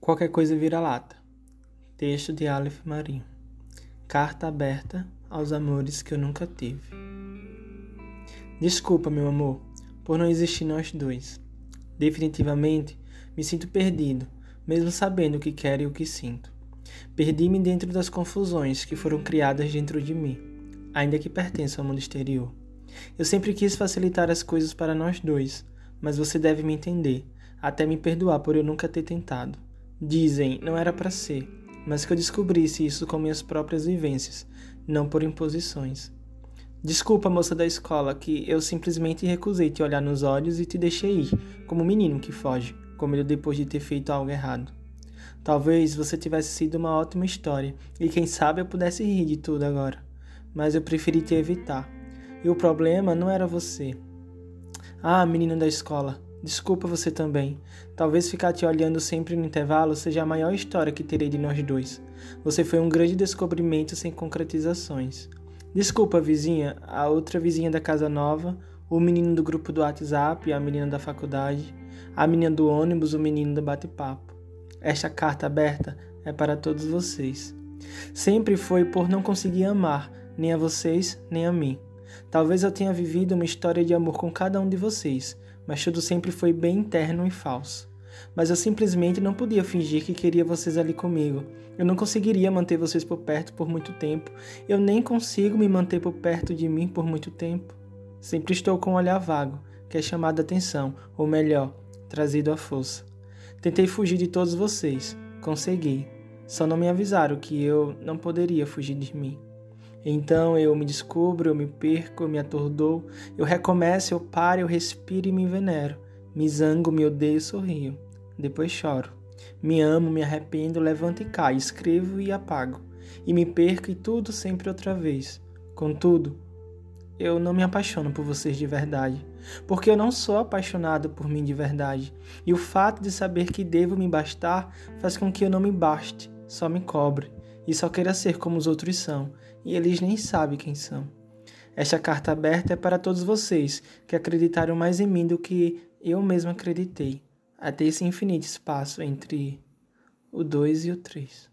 Qualquer coisa vira lata. Texto de Aleph Marinho. Carta aberta aos amores que eu nunca tive. Desculpa, meu amor, por não existir nós dois. Definitivamente, me sinto perdido, mesmo sabendo o que quero e o que sinto. Perdi-me dentro das confusões que foram criadas dentro de mim, ainda que pertença ao mundo exterior. Eu sempre quis facilitar as coisas para nós dois, mas você deve me entender, até me perdoar por eu nunca ter tentado. Dizem, não era para ser, mas que eu descobrisse isso com minhas próprias vivências, não por imposições. Desculpa, moça da escola, que eu simplesmente recusei te olhar nos olhos e te deixei ir, como um menino que foge, com medo depois de ter feito algo errado. Talvez você tivesse sido uma ótima história, e quem sabe eu pudesse rir de tudo agora. Mas eu preferi te evitar. E o problema não era você. Ah, menino da escola, Desculpa você também. Talvez ficar te olhando sempre no intervalo seja a maior história que terei de nós dois. Você foi um grande descobrimento sem concretizações. Desculpa, vizinha, a outra vizinha da casa nova, o menino do grupo do WhatsApp, a menina da faculdade, a menina do ônibus, o menino do bate-papo. Esta carta aberta é para todos vocês. Sempre foi por não conseguir amar, nem a vocês, nem a mim. Talvez eu tenha vivido uma história de amor com cada um de vocês mas tudo sempre foi bem interno e falso. Mas eu simplesmente não podia fingir que queria vocês ali comigo. Eu não conseguiria manter vocês por perto por muito tempo. Eu nem consigo me manter por perto de mim por muito tempo. Sempre estou com um olhar vago, que é chamado a atenção, ou melhor, trazido à força. Tentei fugir de todos vocês. Consegui. Só não me avisaram que eu não poderia fugir de mim. Então eu me descubro, eu me perco, eu me atordou, eu recomeço, eu paro, eu respiro e me venero. Me zango, me odeio, sorrio. Depois choro. Me amo, me arrependo, levanto e caio, escrevo e apago. E me perco e tudo sempre outra vez. Contudo, eu não me apaixono por vocês de verdade, porque eu não sou apaixonado por mim de verdade. E o fato de saber que devo me bastar faz com que eu não me baste, só me cobre e só queira ser como os outros são, e eles nem sabem quem são. Esta carta aberta é para todos vocês que acreditaram mais em mim do que eu mesmo acreditei, até esse infinito espaço entre o 2 e o 3.